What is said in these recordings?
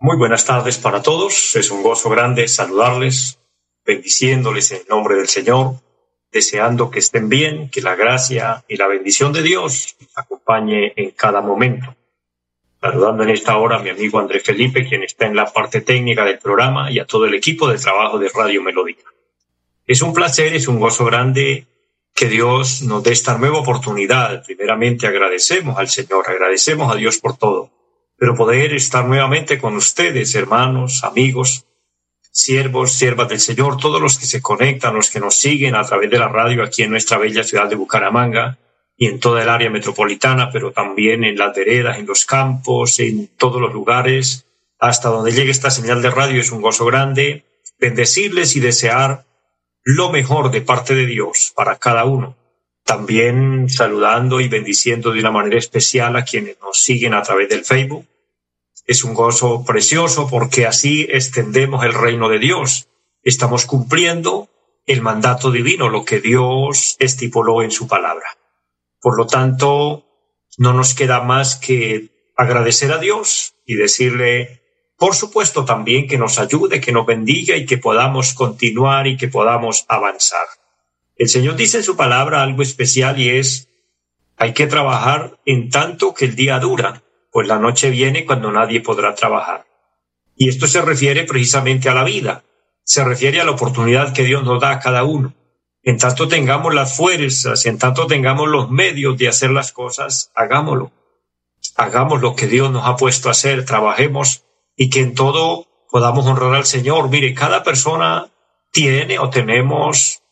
Muy buenas tardes para todos. Es un gozo grande saludarles, bendiciéndoles en nombre del Señor, deseando que estén bien, que la gracia y la bendición de Dios acompañe en cada momento. Saludando en esta hora a mi amigo André Felipe, quien está en la parte técnica del programa, y a todo el equipo de trabajo de Radio Melódica. Es un placer, es un gozo grande que Dios nos dé esta nueva oportunidad. Primeramente agradecemos al Señor, agradecemos a Dios por todo, pero poder estar nuevamente con ustedes, hermanos, amigos, siervos, siervas del Señor, todos los que se conectan, los que nos siguen a través de la radio aquí en nuestra bella ciudad de Bucaramanga y en toda el área metropolitana, pero también en las veredas, en los campos, en todos los lugares, hasta donde llegue esta señal de radio. Es un gozo grande bendecirles y desear lo mejor de parte de Dios para cada uno. También saludando y bendiciendo de una manera especial a quienes nos siguen a través del Facebook. Es un gozo precioso porque así extendemos el reino de Dios. Estamos cumpliendo el mandato divino, lo que Dios estipuló en su palabra. Por lo tanto, no nos queda más que agradecer a Dios y decirle por supuesto también que nos ayude, que nos bendiga y que podamos continuar y que podamos avanzar. El Señor dice en su palabra algo especial y es, hay que trabajar en tanto que el día dura, pues la noche viene cuando nadie podrá trabajar. Y esto se refiere precisamente a la vida, se refiere a la oportunidad que Dios nos da a cada uno. En tanto tengamos las fuerzas, en tanto tengamos los medios de hacer las cosas, hagámoslo. Hagamos lo que Dios nos ha puesto a hacer, trabajemos y que en todo podamos honrar al Señor. Mire, cada persona tiene o tenemos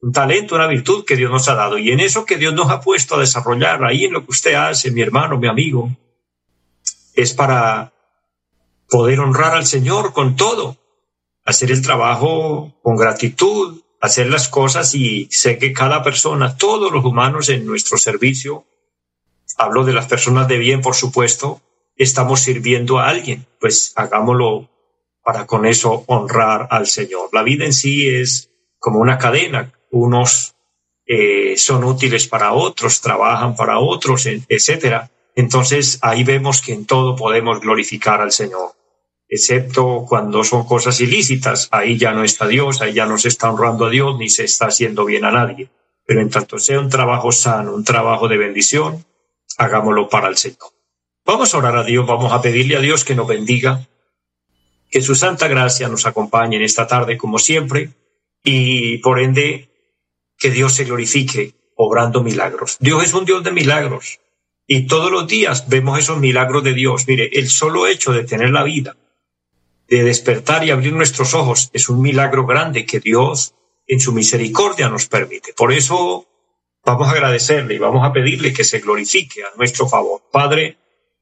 un talento, una virtud que Dios nos ha dado. Y en eso que Dios nos ha puesto a desarrollar, ahí en lo que usted hace, mi hermano, mi amigo, es para poder honrar al Señor con todo, hacer el trabajo con gratitud, hacer las cosas y sé que cada persona, todos los humanos en nuestro servicio, hablo de las personas de bien, por supuesto, estamos sirviendo a alguien, pues hagámoslo para con eso honrar al Señor. La vida en sí es como una cadena, unos eh, son útiles para otros, trabajan para otros, etcétera. Entonces ahí vemos que en todo podemos glorificar al Señor, excepto cuando son cosas ilícitas, ahí ya no está Dios, ahí ya no se está honrando a Dios ni se está haciendo bien a nadie. Pero en tanto sea un trabajo sano, un trabajo de bendición, hagámoslo para el Señor. Vamos a orar a Dios, vamos a pedirle a Dios que nos bendiga, que su santa gracia nos acompañe en esta tarde como siempre y por ende que Dios se glorifique obrando milagros. Dios es un Dios de milagros y todos los días vemos esos milagros de Dios. Mire, el solo hecho de tener la vida, de despertar y abrir nuestros ojos es un milagro grande que Dios en su misericordia nos permite. Por eso vamos a agradecerle y vamos a pedirle que se glorifique a nuestro favor. Padre,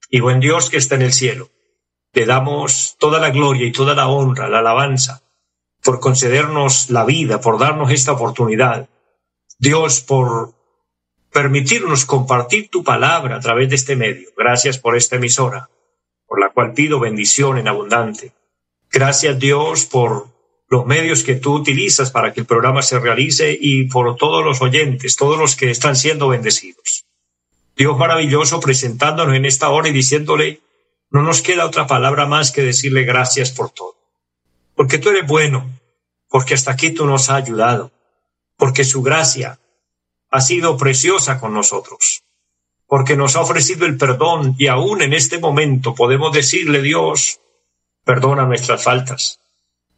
y buen Dios que está en el cielo. Le damos toda la gloria y toda la honra, la alabanza, por concedernos la vida, por darnos esta oportunidad. Dios, por permitirnos compartir tu palabra a través de este medio. Gracias por esta emisora, por la cual pido bendición en abundante. Gracias Dios por los medios que tú utilizas para que el programa se realice y por todos los oyentes, todos los que están siendo bendecidos. Dios maravilloso presentándonos en esta hora y diciéndole, no nos queda otra palabra más que decirle gracias por todo. Porque tú eres bueno, porque hasta aquí tú nos has ayudado, porque su gracia ha sido preciosa con nosotros, porque nos ha ofrecido el perdón y aún en este momento podemos decirle Dios, perdona nuestras faltas,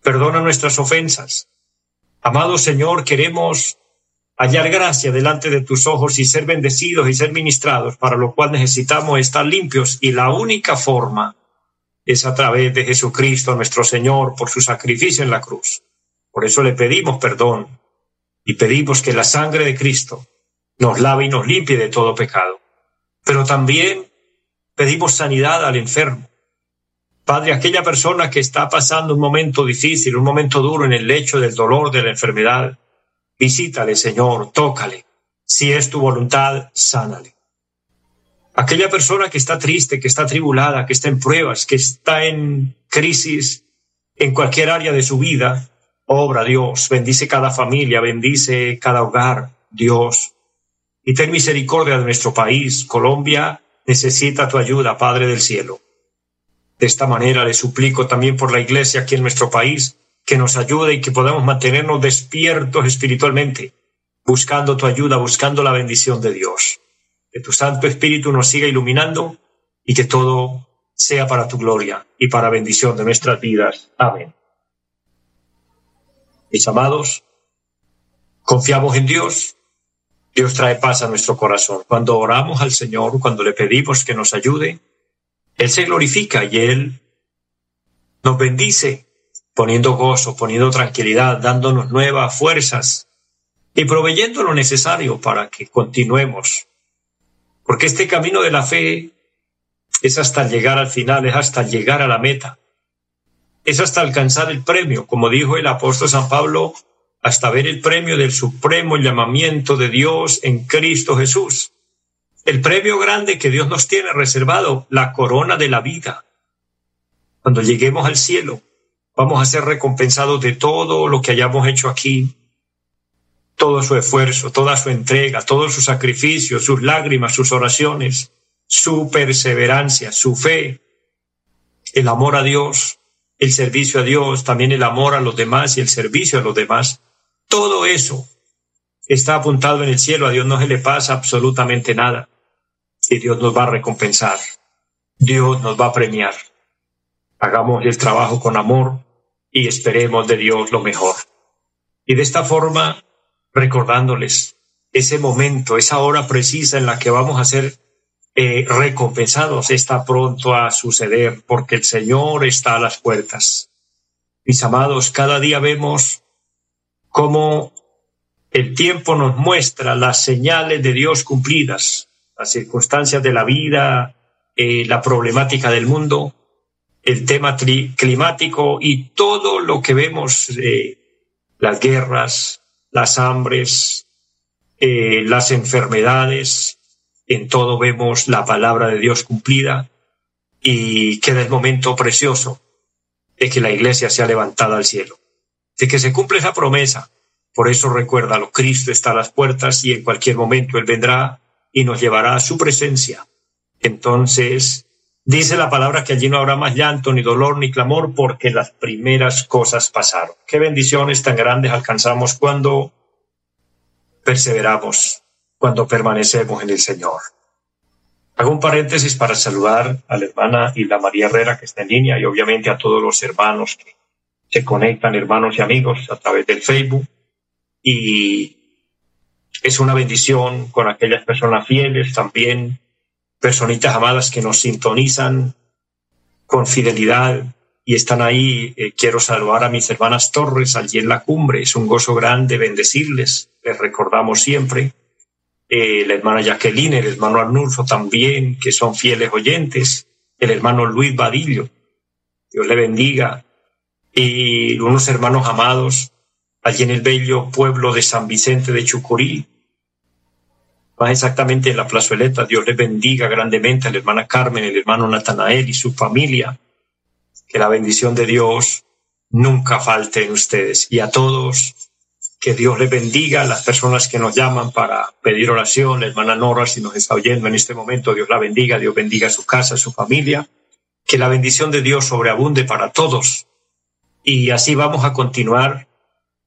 perdona nuestras ofensas. Amado Señor, queremos hallar gracia delante de tus ojos y ser bendecidos y ser ministrados, para lo cual necesitamos estar limpios y la única forma es a través de Jesucristo nuestro Señor por su sacrificio en la cruz. Por eso le pedimos perdón y pedimos que la sangre de Cristo nos lave y nos limpie de todo pecado. Pero también pedimos sanidad al enfermo. Padre, aquella persona que está pasando un momento difícil, un momento duro en el lecho del dolor, de la enfermedad, visítale, Señor, tócale. Si es tu voluntad, sánale. Aquella persona que está triste, que está tribulada, que está en pruebas, que está en crisis en cualquier área de su vida, obra Dios, bendice cada familia, bendice cada hogar, Dios. Y ten misericordia de nuestro país. Colombia necesita tu ayuda, Padre del cielo. De esta manera le suplico también por la iglesia aquí en nuestro país, que nos ayude y que podamos mantenernos despiertos espiritualmente, buscando tu ayuda, buscando la bendición de Dios. Que tu Santo Espíritu nos siga iluminando y que todo sea para tu gloria y para bendición de nuestras vidas. Amén. Mis amados, confiamos en Dios. Dios trae paz a nuestro corazón. Cuando oramos al Señor, cuando le pedimos que nos ayude, Él se glorifica y Él nos bendice poniendo gozo, poniendo tranquilidad, dándonos nuevas fuerzas y proveyendo lo necesario para que continuemos. Porque este camino de la fe es hasta llegar al final, es hasta llegar a la meta, es hasta alcanzar el premio, como dijo el apóstol San Pablo, hasta ver el premio del supremo llamamiento de Dios en Cristo Jesús. El premio grande que Dios nos tiene reservado, la corona de la vida. Cuando lleguemos al cielo, vamos a ser recompensados de todo lo que hayamos hecho aquí, todo su esfuerzo, toda su entrega, todos sus sacrificios, sus lágrimas, sus oraciones, su perseverancia, su fe, el amor a Dios, el servicio a Dios, también el amor a los demás y el servicio a los demás. Todo eso está apuntado en el cielo. A Dios no se le pasa absolutamente nada. Y Dios nos va a recompensar. Dios nos va a premiar hagamos el trabajo con amor y esperemos de Dios lo mejor. Y de esta forma, recordándoles ese momento, esa hora precisa en la que vamos a ser eh, recompensados, está pronto a suceder porque el Señor está a las puertas. Mis amados, cada día vemos cómo el tiempo nos muestra las señales de Dios cumplidas, las circunstancias de la vida, eh, la problemática del mundo, el tema climático y todo lo que vemos, eh, las guerras, las hambres, eh, las enfermedades, en todo vemos la palabra de Dios cumplida y queda el momento precioso de que la iglesia sea levantada al cielo, de que se cumple esa promesa. Por eso recuérdalo, Cristo está a las puertas y en cualquier momento Él vendrá y nos llevará a su presencia. Entonces, Dice la palabra que allí no habrá más llanto, ni dolor, ni clamor, porque las primeras cosas pasaron. Qué bendiciones tan grandes alcanzamos cuando perseveramos, cuando permanecemos en el Señor. Hago un paréntesis para saludar a la hermana Hilda María Herrera que está en línea y obviamente a todos los hermanos que se conectan, hermanos y amigos, a través del Facebook. Y es una bendición con aquellas personas fieles también personitas amadas que nos sintonizan con fidelidad y están ahí. Eh, quiero saludar a mis hermanas Torres allí en la cumbre. Es un gozo grande bendecirles. Les recordamos siempre. Eh, la hermana Jacqueline, el hermano Arnulfo también, que son fieles oyentes. El hermano Luis Vadillo. Dios le bendiga. Y unos hermanos amados allí en el bello pueblo de San Vicente de Chucurí, más exactamente en la plazoleta. Dios les bendiga grandemente a la hermana Carmen, el hermano Natanael y su familia. Que la bendición de Dios nunca falte en ustedes. Y a todos, que Dios les bendiga, a las personas que nos llaman para pedir oración, la hermana Nora, si nos está oyendo en este momento, Dios la bendiga, Dios bendiga su casa, su familia. Que la bendición de Dios sobreabunde para todos. Y así vamos a continuar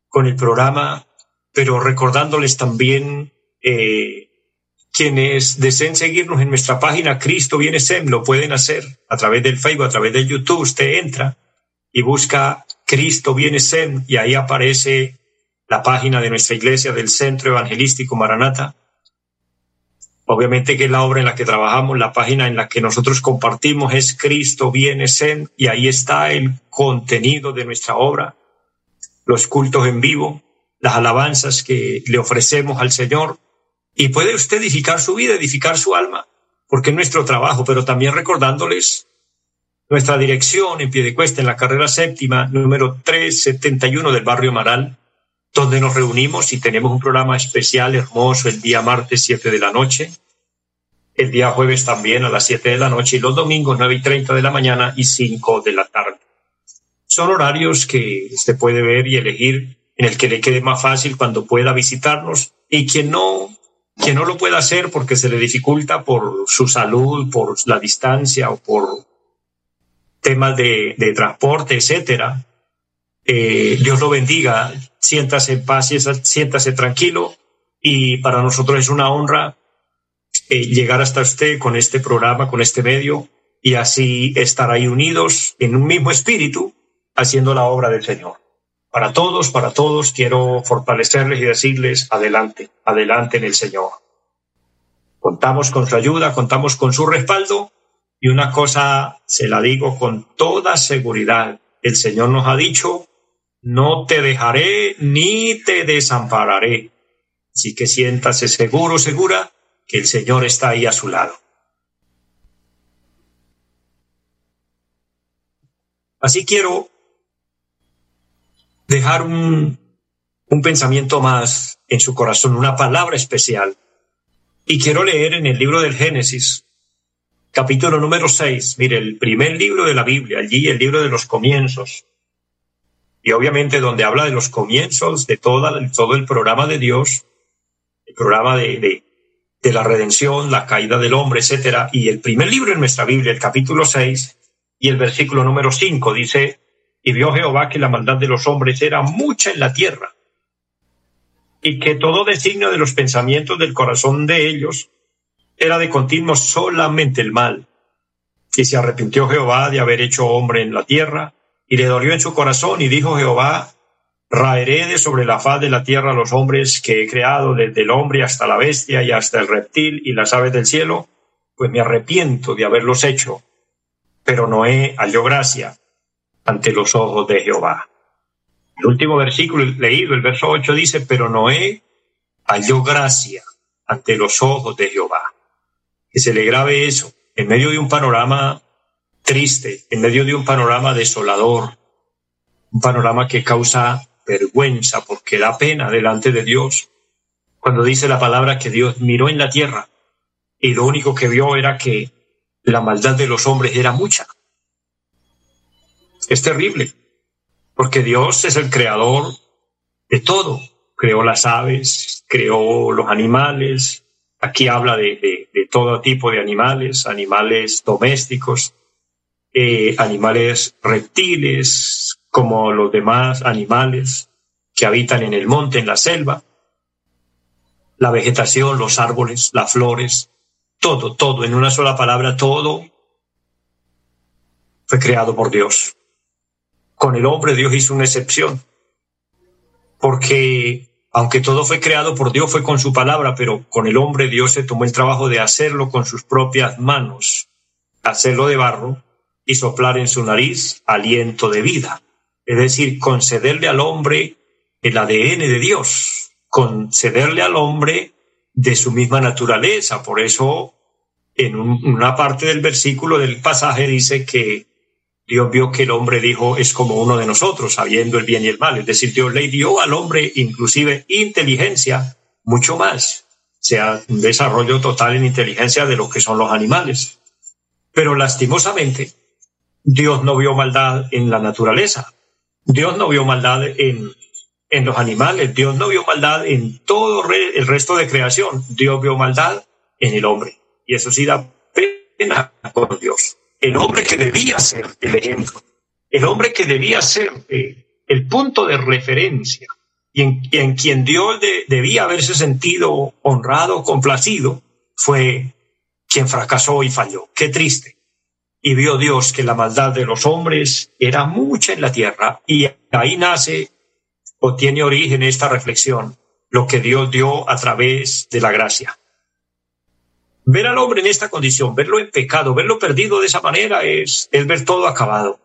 con el programa, pero recordándoles también eh, quienes deseen seguirnos en nuestra página Cristo Viene Sem lo pueden hacer a través del Facebook, a través de YouTube. Usted entra y busca Cristo Viene Sem y ahí aparece la página de nuestra iglesia del Centro Evangelístico Maranata. Obviamente que es la obra en la que trabajamos, la página en la que nosotros compartimos es Cristo Viene Sem y ahí está el contenido de nuestra obra, los cultos en vivo, las alabanzas que le ofrecemos al Señor y puede usted edificar su vida, edificar su alma, porque es nuestro trabajo, pero también recordándoles nuestra dirección en Piedecuesta, en la carrera séptima, número 371 del barrio Maral, donde nos reunimos y tenemos un programa especial hermoso el día martes 7 de la noche, el día jueves también a las 7 de la noche y los domingos 9 y 30 de la mañana y 5 de la tarde. Son horarios que usted puede ver y elegir en el que le quede más fácil cuando pueda visitarnos y quien no, quien no lo pueda hacer porque se le dificulta por su salud, por la distancia o por temas de, de transporte, etcétera. Eh, Dios lo bendiga, siéntase en paz, siéntase tranquilo y para nosotros es una honra eh, llegar hasta usted con este programa, con este medio y así estar ahí unidos en un mismo espíritu haciendo la obra del Señor. Para todos, para todos, quiero fortalecerles y decirles, adelante, adelante en el Señor. Contamos con su ayuda, contamos con su respaldo y una cosa se la digo con toda seguridad. El Señor nos ha dicho, no te dejaré ni te desampararé. Así que siéntase seguro, segura, que el Señor está ahí a su lado. Así quiero dejar un, un pensamiento más en su corazón, una palabra especial. Y quiero leer en el libro del Génesis, capítulo número 6, mire, el primer libro de la Biblia, allí el libro de los comienzos. Y obviamente donde habla de los comienzos de todo el programa de Dios, el programa de, de, de la redención, la caída del hombre, etcétera. Y el primer libro en nuestra Biblia, el capítulo 6 y el versículo número 5 dice, y vio Jehová que la maldad de los hombres era mucha en la tierra, y que todo designio de los pensamientos del corazón de ellos era de continuo solamente el mal. Y se arrepintió Jehová de haber hecho hombre en la tierra, y le dolió en su corazón, y dijo Jehová, raeré de sobre la faz de la tierra a los hombres que he creado, desde el hombre hasta la bestia y hasta el reptil y las aves del cielo, pues me arrepiento de haberlos hecho. Pero Noé halló gracia ante los ojos de Jehová. El último versículo leído, el verso 8 dice, pero Noé halló gracia ante los ojos de Jehová. Que se le grabe eso en medio de un panorama triste, en medio de un panorama desolador, un panorama que causa vergüenza porque da pena delante de Dios. Cuando dice la palabra que Dios miró en la tierra y lo único que vio era que la maldad de los hombres era mucha. Es terrible, porque Dios es el creador de todo. Creó las aves, creó los animales. Aquí habla de, de, todo tipo de animales, animales domésticos, eh, animales reptiles, como los demás animales que habitan en el monte, en la selva. La vegetación, los árboles, las flores, todo, todo, en una sola palabra, todo fue creado por Dios. Con el hombre Dios hizo una excepción, porque aunque todo fue creado por Dios, fue con su palabra, pero con el hombre Dios se tomó el trabajo de hacerlo con sus propias manos, hacerlo de barro y soplar en su nariz aliento de vida. Es decir, concederle al hombre el ADN de Dios, concederle al hombre de su misma naturaleza. Por eso, en una parte del versículo del pasaje dice que Dios vio que el hombre dijo es como uno de nosotros, sabiendo el bien y el mal. Es decir, Dios le dio al hombre inclusive inteligencia, mucho más, sea un desarrollo total en inteligencia de lo que son los animales. Pero lastimosamente, Dios no vio maldad en la naturaleza. Dios no vio maldad en, en los animales. Dios no vio maldad en todo el resto de creación. Dios vio maldad en el hombre. Y eso sí da pena por Dios el hombre que debía ser el ejemplo, el hombre que debía ser eh, el punto de referencia y en, quien Dios debía haberse sentido honrado, complacido, fue quien fracasó y falló. Qué triste. Y vio Dios que la maldad de los hombres era mucha en la tierra y ahí nace o tiene origen esta reflexión, lo que Dios dio a través de la gracia. Ver al hombre en esta condición, verlo en pecado, verlo perdido de esa manera es, es ver todo acabado.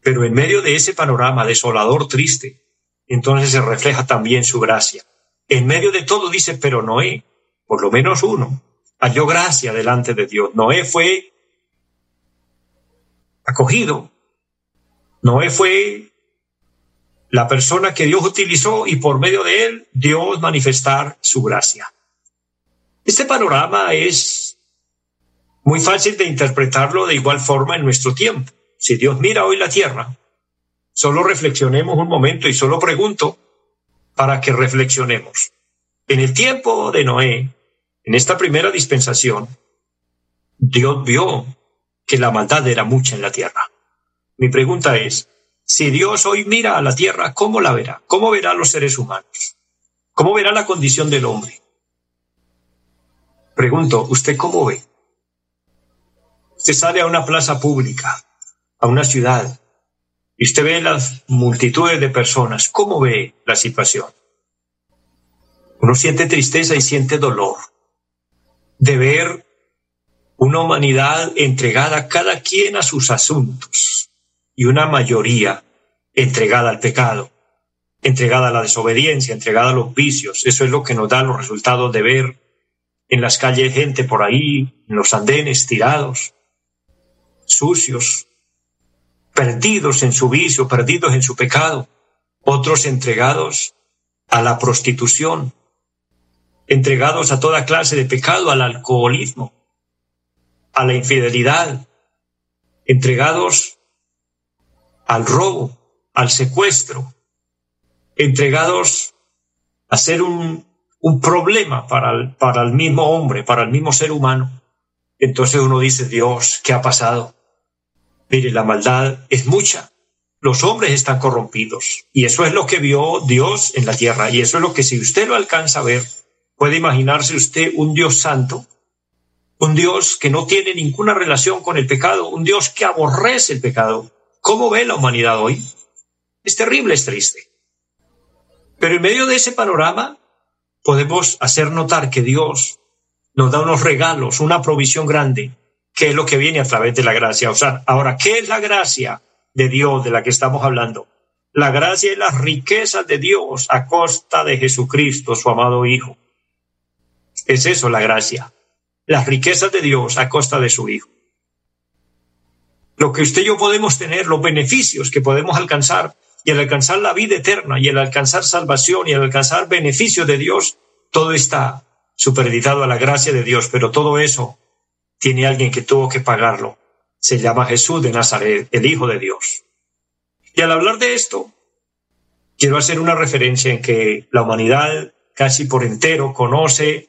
Pero en medio de ese panorama desolador, triste, entonces se refleja también su gracia. En medio de todo dice, pero Noé, por lo menos uno, halló gracia delante de Dios. Noé fue acogido. Noé fue la persona que Dios utilizó y por medio de él Dios manifestar su gracia. Este panorama es muy fácil de interpretarlo de igual forma en nuestro tiempo. Si Dios mira hoy la tierra, solo reflexionemos un momento y solo pregunto para que reflexionemos. En el tiempo de Noé, en esta primera dispensación, Dios vio que la maldad era mucha en la tierra. Mi pregunta es, si Dios hoy mira a la tierra, ¿cómo la verá? ¿Cómo verá a los seres humanos? ¿Cómo verá la condición del hombre? Pregunto, ¿usted cómo ve? Usted sale a una plaza pública, a una ciudad, y usted ve las multitudes de personas. ¿Cómo ve la situación? Uno siente tristeza y siente dolor de ver una humanidad entregada cada quien a sus asuntos y una mayoría entregada al pecado, entregada a la desobediencia, entregada a los vicios. Eso es lo que nos da los resultados de ver en las calles gente por ahí, en los andenes tirados, sucios, perdidos en su vicio, perdidos en su pecado, otros entregados a la prostitución, entregados a toda clase de pecado, al alcoholismo, a la infidelidad, entregados al robo, al secuestro, entregados a ser un, problema para el, para el mismo hombre, para el mismo ser humano. Entonces uno dice, Dios, ¿qué ha pasado? Mire, la maldad es mucha. Los hombres están corrompidos. Y eso es lo que vio Dios en la tierra. Y eso es lo que si usted lo alcanza a ver, puede imaginarse usted un Dios santo, un Dios que no tiene ninguna relación con el pecado, un Dios que aborrece el pecado. ¿Cómo ve la humanidad hoy? Es terrible, es triste. Pero en medio de ese panorama podemos hacer notar que Dios nos da unos regalos, una provisión grande, que es lo que viene a través de la gracia. O sea, ahora, ¿qué es la gracia de Dios de la que estamos hablando? La gracia es las riquezas de Dios a costa de Jesucristo, su amado Hijo. Es eso la gracia. Las riquezas de Dios a costa de su Hijo. Lo que usted y yo podemos tener, los beneficios que podemos alcanzar y el alcanzar la vida eterna y el alcanzar salvación y el alcanzar beneficio de Dios, todo está superditado a la gracia de Dios, pero todo eso tiene alguien que tuvo que pagarlo. Se llama Jesús de Nazaret, el Hijo de Dios. Y al hablar de esto, quiero hacer una referencia en que la humanidad casi por entero conoce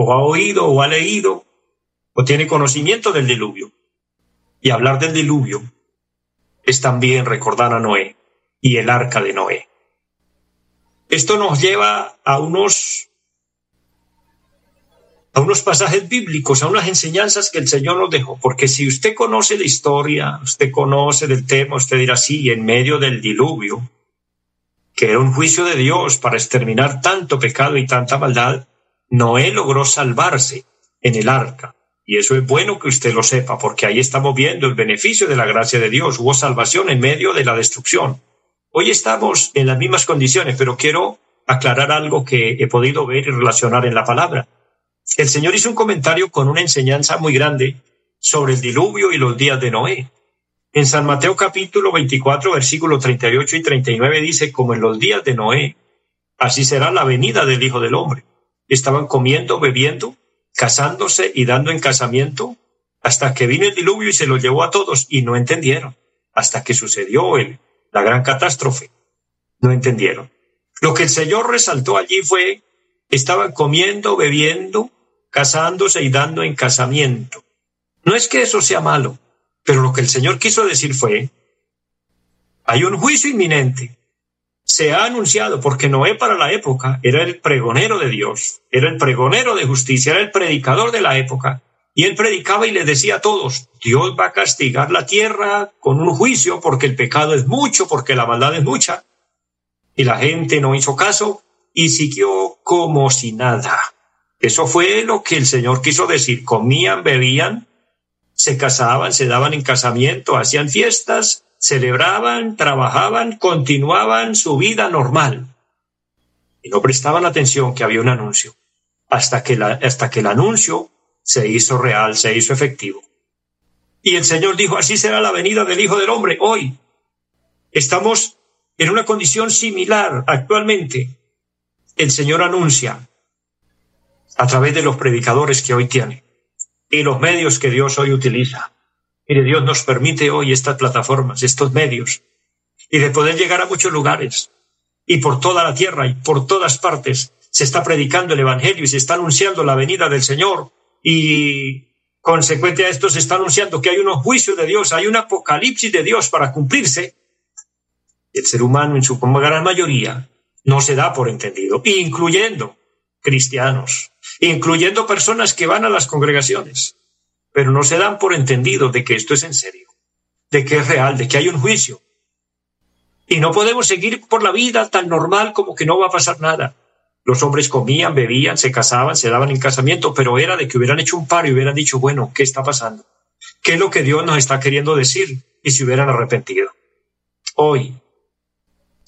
o ha oído o ha leído o tiene conocimiento del diluvio. Y hablar del diluvio es también recordar a Noé y el arca de Noé. Esto nos lleva a unos a unos pasajes bíblicos, a unas enseñanzas que el Señor nos dejó, porque si usted conoce la historia, usted conoce del tema, usted dirá, sí, en medio del diluvio, que era un juicio de Dios para exterminar tanto pecado y tanta maldad, Noé logró salvarse en el arca. Y eso es bueno que usted lo sepa, porque ahí estamos viendo el beneficio de la gracia de Dios. Hubo salvación en medio de la destrucción. Hoy estamos en las mismas condiciones, pero quiero aclarar algo que he podido ver y relacionar en la palabra. El Señor hizo un comentario con una enseñanza muy grande sobre el diluvio y los días de Noé. En San Mateo capítulo 24, versículos 38 y 39 dice, como en los días de Noé, así será la venida del Hijo del Hombre. Estaban comiendo, bebiendo, casándose y dando en casamiento, hasta que vino el diluvio y se lo llevó a todos y no entendieron, hasta que sucedió el, la gran catástrofe. No entendieron. Lo que el Señor resaltó allí fue, estaban comiendo, bebiendo, casándose y dando en casamiento. No es que eso sea malo, pero lo que el Señor quiso decir fue, hay un juicio inminente se ha anunciado, porque Noé para la época era el pregonero de Dios, era el pregonero de justicia, era el predicador de la época, y él predicaba y le decía a todos, Dios va a castigar la tierra con un juicio porque el pecado es mucho, porque la maldad es mucha. Y la gente no hizo caso y siguió como si nada. Eso fue lo que el Señor quiso decir. Comían, bebían, se casaban, se daban en casamiento, hacían fiestas, celebraban, trabajaban, continuaban su vida normal y no prestaban atención que había un anuncio. hasta que, la, hasta que el anuncio se hizo real, se hizo efectivo. Y el Señor dijo, así será la venida del Hijo del Hombre. Hoy estamos en una condición similar actualmente. El Señor anuncia a través de los predicadores que hoy tiene y los medios que Dios hoy utiliza. Mire, Dios nos permite hoy estas plataformas, estos medios, y de poder llegar a muchos lugares y por toda la tierra y por todas partes se está predicando el Evangelio y se está anunciando la venida del Señor y consecuente a esto se está anunciando que hay unos juicios de Dios, hay un apocalipsis de Dios para cumplirse. El ser humano en su gran mayoría no se da por entendido, incluyendo cristianos, incluyendo personas que van a las congregaciones, pero no se dan por entendido de que esto es en serio, de que es real, de que hay un juicio, y no podemos seguir por la vida tan normal como que no va a pasar nada. Los hombres comían, bebían, se casaban, se daban en casamiento, pero era de que hubieran hecho un paro y hubieran dicho, bueno, ¿qué está pasando? ¿Qué es lo que Dios nos está queriendo decir? Y se hubieran arrepentido. Hoy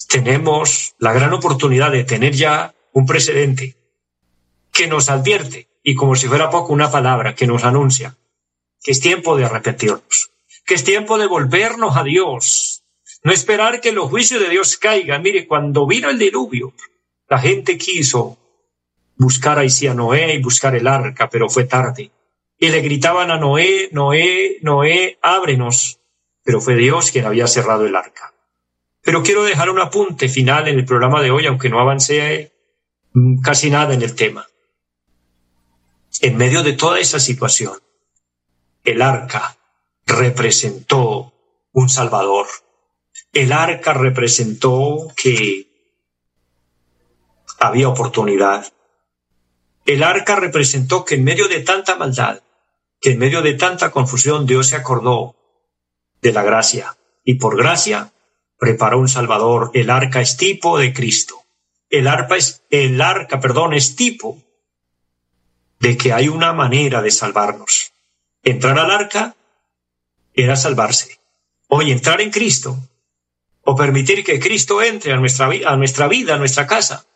tenemos la gran oportunidad de tener ya un precedente que nos advierte y como si fuera poco una palabra que nos anuncia que es tiempo de arrepentirnos, que es tiempo de volvernos a Dios, no esperar que los juicios de Dios caigan. Mire, cuando vino el diluvio, la gente quiso buscar a Noé y buscar el arca, pero fue tarde. Y le gritaban a Noé, Noé, Noé, ábrenos. Pero fue Dios quien había cerrado el arca. Pero quiero dejar un apunte final en el programa de hoy, aunque no avancé mm, casi nada en el tema. En medio de toda esa situación, el arca representó un Salvador el arca representó que había oportunidad. El arca representó que en medio de tanta maldad, que en medio de tanta confusión, Dios se acordó de la gracia y por gracia preparó un Salvador. El arca es tipo de Cristo. El arca es, el arca, perdón, es tipo de que hay una manera de salvarnos. Entrar al arca era salvarse. Hoy entrar en Cristo o permitir que Cristo entre a nuestra, nuestra vida, a nuestra casa,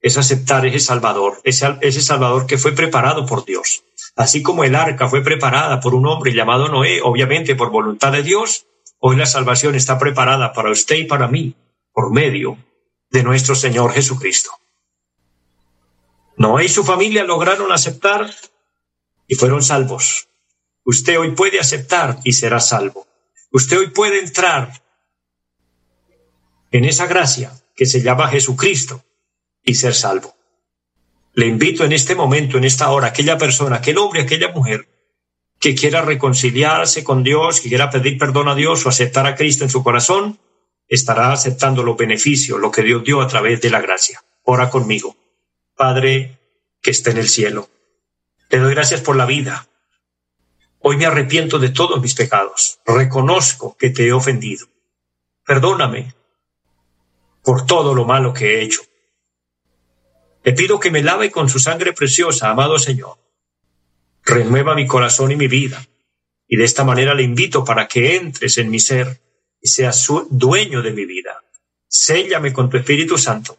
es aceptar ese Salvador, ese, ese Salvador que fue preparado por Dios. Así como el arca fue preparada por un hombre llamado Noé, obviamente por voluntad de Dios, hoy la salvación está preparada para usted y para mí por medio de nuestro Señor Jesucristo. Noé y su familia lograron aceptar y fueron salvos. Usted hoy puede aceptar y será salvo. Usted hoy puede entrar en esa gracia que se llama Jesucristo y ser salvo. Le invito en este momento, en esta hora, aquella persona, aquel hombre, aquella mujer que quiera reconciliarse con Dios, que quiera pedir perdón a Dios o aceptar a Cristo en su corazón, estará aceptando los beneficios, lo que Dios dio a través de la gracia. Ora conmigo. Padre que está en el cielo, te doy gracias por la vida. Hoy me arrepiento de todos mis pecados. Reconozco que te he ofendido. Perdóname por todo lo malo que he hecho. Le pido que me lave con su sangre preciosa, amado Señor. Renueva mi corazón y mi vida, y de esta manera le invito para que entres en mi ser y seas dueño de mi vida. Séllame con tu Espíritu Santo,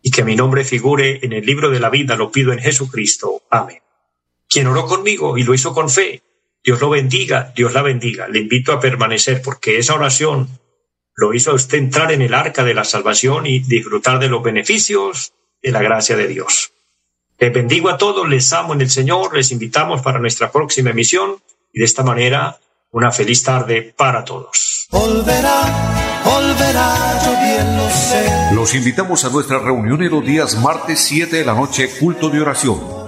y que mi nombre figure en el libro de la vida, lo pido en Jesucristo. Amén. Quien oró conmigo y lo hizo con fe, Dios lo bendiga, Dios la bendiga. Le invito a permanecer porque esa oración lo hizo a usted entrar en el arca de la salvación y disfrutar de los beneficios de la gracia de Dios. Les bendigo a todos, les amo en el Señor, les invitamos para nuestra próxima emisión y de esta manera una feliz tarde para todos. Los invitamos a nuestra reunión en los días martes 7 de la noche, culto de oración